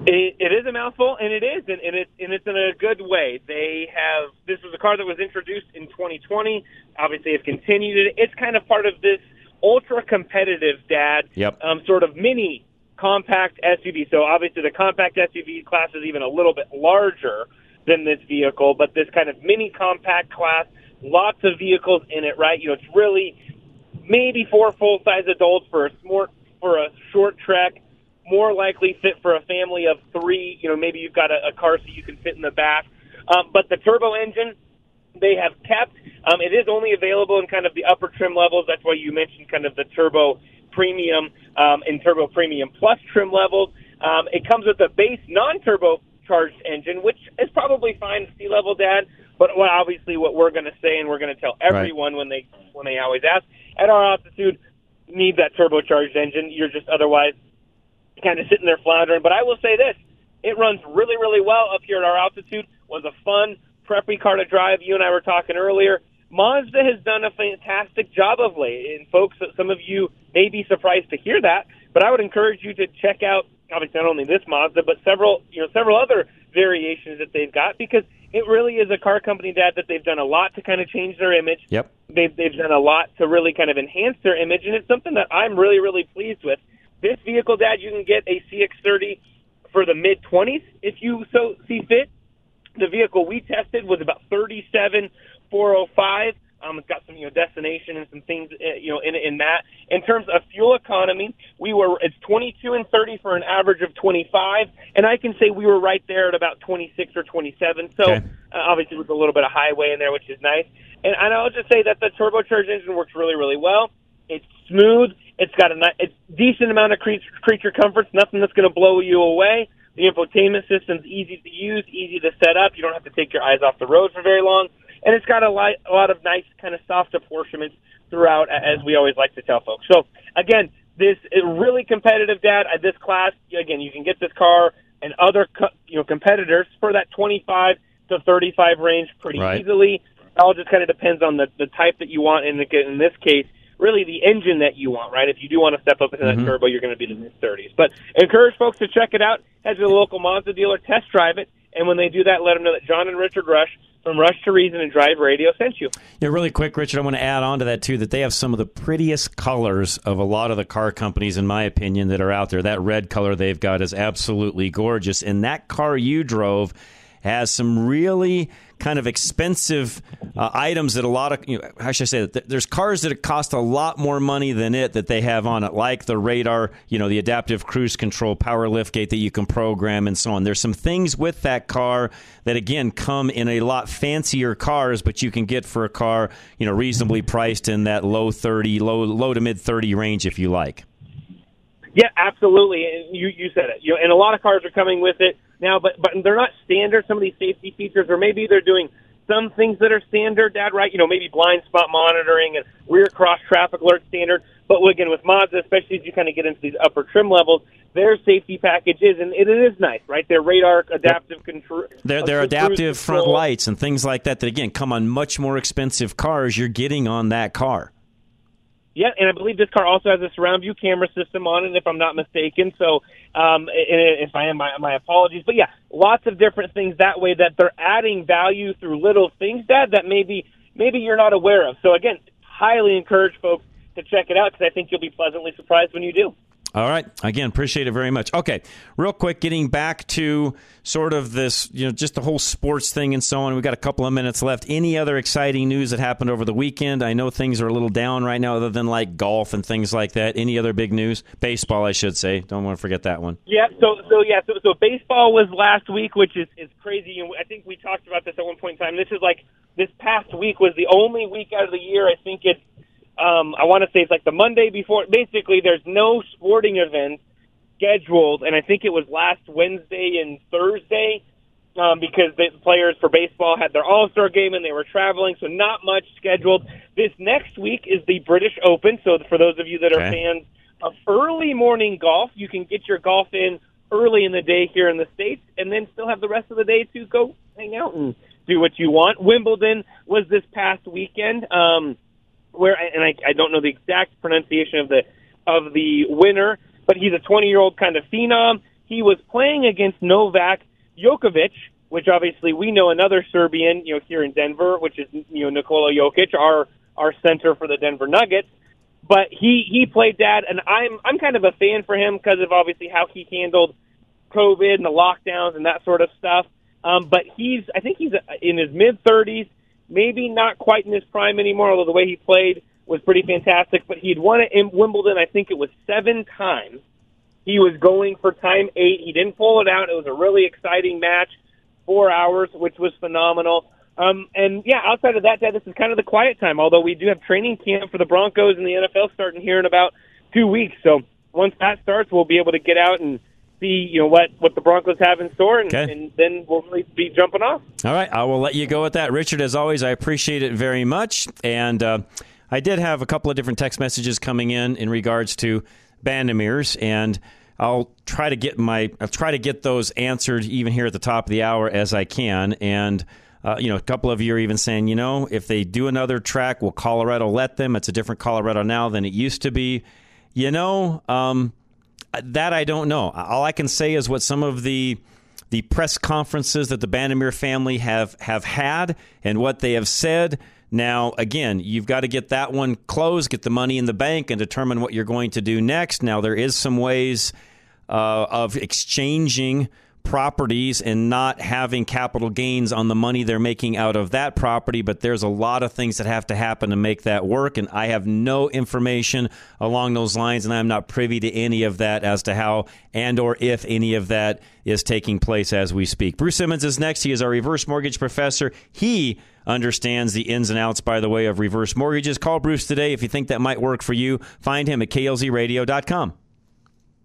Speaker 12: It, it is a mouthful, and it is, and, and, it, and it's in a good way. They have this was a car that was introduced in 2020. Obviously, have continued it. It's kind of part of this ultra competitive, Dad.
Speaker 2: Yep.
Speaker 12: Um, sort of mini compact SUV. So obviously, the compact SUV class is even a little bit larger than this vehicle, but this kind of mini compact class, lots of vehicles in it. Right? You know, it's really maybe four full size adults for a smart for a short trek more likely fit for a family of three. You know, maybe you've got a, a car seat you can fit in the back. Um, but the turbo engine, they have kept. Um, it is only available in kind of the upper trim levels. That's why you mentioned kind of the turbo premium um, and turbo premium plus trim levels. Um, it comes with a base non-turbo charged engine, which is probably fine, sea level, Dad. But what, obviously, what we're going to say and we're going to tell everyone when they when they always ask at our altitude, need that turbocharged engine. You're just otherwise kind of sitting there floundering. But I will say this: it runs really, really well up here at our altitude. Was a fun, preppy car to drive. You and I were talking earlier. Mazda has done a fantastic job of late, and folks, some of you may be surprised to hear that, but I would encourage you to check out, obviously not only this Mazda, but several, you know, several other variations that they've got because it really is a car company, Dad, that they've done a lot to kind of change their image.
Speaker 2: Yep.
Speaker 12: They've they've done a lot to really kind of enhance their image, and it's something that I'm really, really pleased with. This vehicle, Dad, you can get a CX30 for the mid 20s if you so see fit. The vehicle we tested was about 37,405. Um, it's got some you know destination and some things uh, you know in in that. In terms of fuel economy, we were it's 22 and 30 for an average of 25, and I can say we were right there at about 26 or 27. So
Speaker 2: Okay.
Speaker 12: uh, obviously with a little bit of highway in there, which is nice. And, and I'll just say that the turbocharged engine works really really well. It's smooth. It's got a it's decent amount of creature, creature comforts. Nothing that's going to blow you away. The infotainment system's easy to use, easy to set up. You don't have to take your eyes off the road for very long, and it's got a, li- a lot of nice kind of soft apportionments throughout, as we always like to tell folks. So again, this is really competitive, Dad. At this class, again, you can get this car and other co- you know competitors for that 25 to 35 range pretty
Speaker 2: Right.
Speaker 12: easily. It all just kind of depends on the the type that you want. In the, in this case, really the engine that you want, right? If you do want to step up into that mm-hmm. turbo, you're going to be in the mid 30s. But encourage folks to check it out. Head to the local Mazda dealer, test drive it, and when they do that, let them know that John and Richard Rush from Rush to Reason and Drive Radio sent you.
Speaker 2: Yeah, really quick, Richard. I want to add on to that too that they have some of the prettiest colors of a lot of the car companies, in my opinion, that are out there. That red color they've got is absolutely gorgeous, and that car you drove has some really kind of expensive uh, items that a lot of you know, how should I say that? There's cars that cost a lot more money than it that they have on it, like the radar, you know, the adaptive cruise control, power liftgate that you can program, and so on. There's some things with that car that again come in a lot fancier cars, but you can get for a car, you know, reasonably priced in that low thirty, low low to mid thirty range, if you like.
Speaker 12: Yeah, absolutely. And you you said it. You know, and a lot of cars are coming with it now, but but they're not standard. Some of these safety features, or maybe they're doing some things that are standard. Dad, right? You know, maybe blind spot monitoring and rear cross traffic alert standard. But again, with Mazda, especially as you kind of get into these upper trim levels, their safety package is, and it is nice, right? Their radar adaptive control.
Speaker 2: Uh, their, their adaptive front lights and things like that that again come on much more expensive cars. You're getting on that car.
Speaker 12: Yeah, and I believe this car also has a surround view camera system on it, if I'm not mistaken. So, um, if I am, my, my apologies. But yeah, lots of different things that way that they're adding value through little things, Dad, that maybe maybe you're not aware of. So again, highly encourage folks to check it out because I think you'll be pleasantly surprised when you do.
Speaker 2: All right. Again, appreciate it very much. Okay, real quick, getting back to sort of this, you know, just the whole sports thing and so on. We've got a couple of minutes left. Any other exciting news that happened over the weekend? I know things are a little down right now, other than like golf and things like that. Any other big news? Baseball, I should say. Don't want to forget that one.
Speaker 12: Yeah. So so yeah. So so baseball was last week, which is is crazy, I think we talked about this at one point in time. This is like this past week was the only week out of the year. I think it's um, I want to say it's like the Monday before. Basically, there's no sporting event scheduled, and I think it was last Wednesday and Thursday um, because the players for baseball had their All Star game and they were traveling, so not much scheduled. This next week is the British Open, so for those of you that are
Speaker 2: Okay.
Speaker 12: fans of early morning golf, you can get your golf in early in the day here in the states, and then still have the rest of the day to go hang out and do what you want. Wimbledon was this past weekend. Um, where and I, I don't know the exact pronunciation of the of the winner, but he's a 20 year old kind of phenom. He was playing against Novak Djokovic, which obviously we know another Serbian, you know, here in Denver, which is you know Nikola Jokic, our our center for the Denver Nuggets. But he he played that, and I'm I'm kind of a fan for him because of obviously how he handled COVID and the lockdowns and that sort of stuff. Um, but he's I think he's in his mid 30s maybe not quite in his prime anymore, although the way he played was pretty fantastic. But he'd won it in Wimbledon, I think it was seven times. He was going for time eight. He didn't pull it out. It was a really exciting match, four hours, which was phenomenal. Um, and yeah, outside of that, Dad, this is kind of the quiet time. Although we do have training camp for the Broncos and the NFL starting here in about two weeks. So once that starts, we'll be able to get out and see, you know, what what the Broncos have in store, and,
Speaker 2: Okay.
Speaker 12: and then we'll really be jumping off.
Speaker 2: All right, I will let you go with that. Richard, as always, I appreciate it very much. And uh, I did have a couple of different text messages coming in in regards to Bandimeres, and I'll try to get my I'll try to get those answered even here at the top of the hour as I can. And uh, you know, a couple of you are even saying, you know, if they do another track, will Colorado let them? It's a different Colorado now than it used to be. You know, um, that I don't know. All I can say is what some of the the press conferences that the Bandimere family have have had and what they have said. Now, again, you've got to get that one closed, get the money in the bank, and determine what you're going to do next. Now, there is some ways uh, of exchanging properties and not having capital gains on the money they're making out of that property but there's a lot of things that have to happen to make that work and I have no information along those lines and I'm not privy to any of that as to how and or if any of that is taking place as we speak. Bruce Simmons is next. He is our reverse mortgage professor. He understands the ins and outs by the way of reverse mortgages. Call Bruce today if you think that might work for you. Find him at klzradio.com.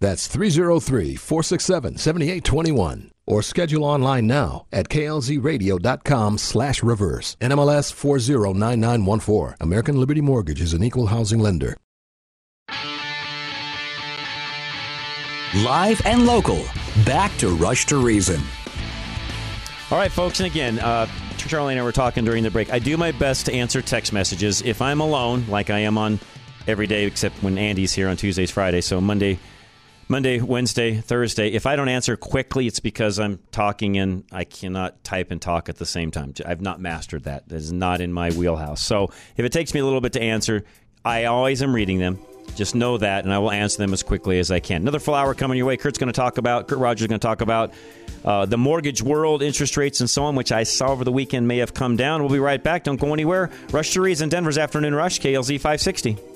Speaker 9: That's 303 467 7821. Or schedule online now at klzradio.com slash reverse. NMLS 409914. American Liberty Mortgage is an equal housing lender.
Speaker 11: Live and local. Back to Rush to Reason.
Speaker 2: All right, folks, and again, uh, Charlie and I were talking during the break. I do my best to answer text messages if I'm alone, like I am on every day, except when Andy's here on Tuesdays, Fridays. So Monday, Monday, Wednesday, Thursday. If I don't answer quickly, it's because I'm talking and I cannot type and talk at the same time. I've not mastered that. That is not in my wheelhouse. So if it takes me a little bit to answer, I always am reading them. Just know that, and I will answer them as quickly as I can. Another full hour coming your way. Kurt's going to talk about, Kurt Rogers is going to talk about uh, the mortgage world, interest rates, and so on, which I saw over the weekend may have come down. We'll be right back. Don't go anywhere. Rush to Reason, Denver's Afternoon Rush, KLZ 560.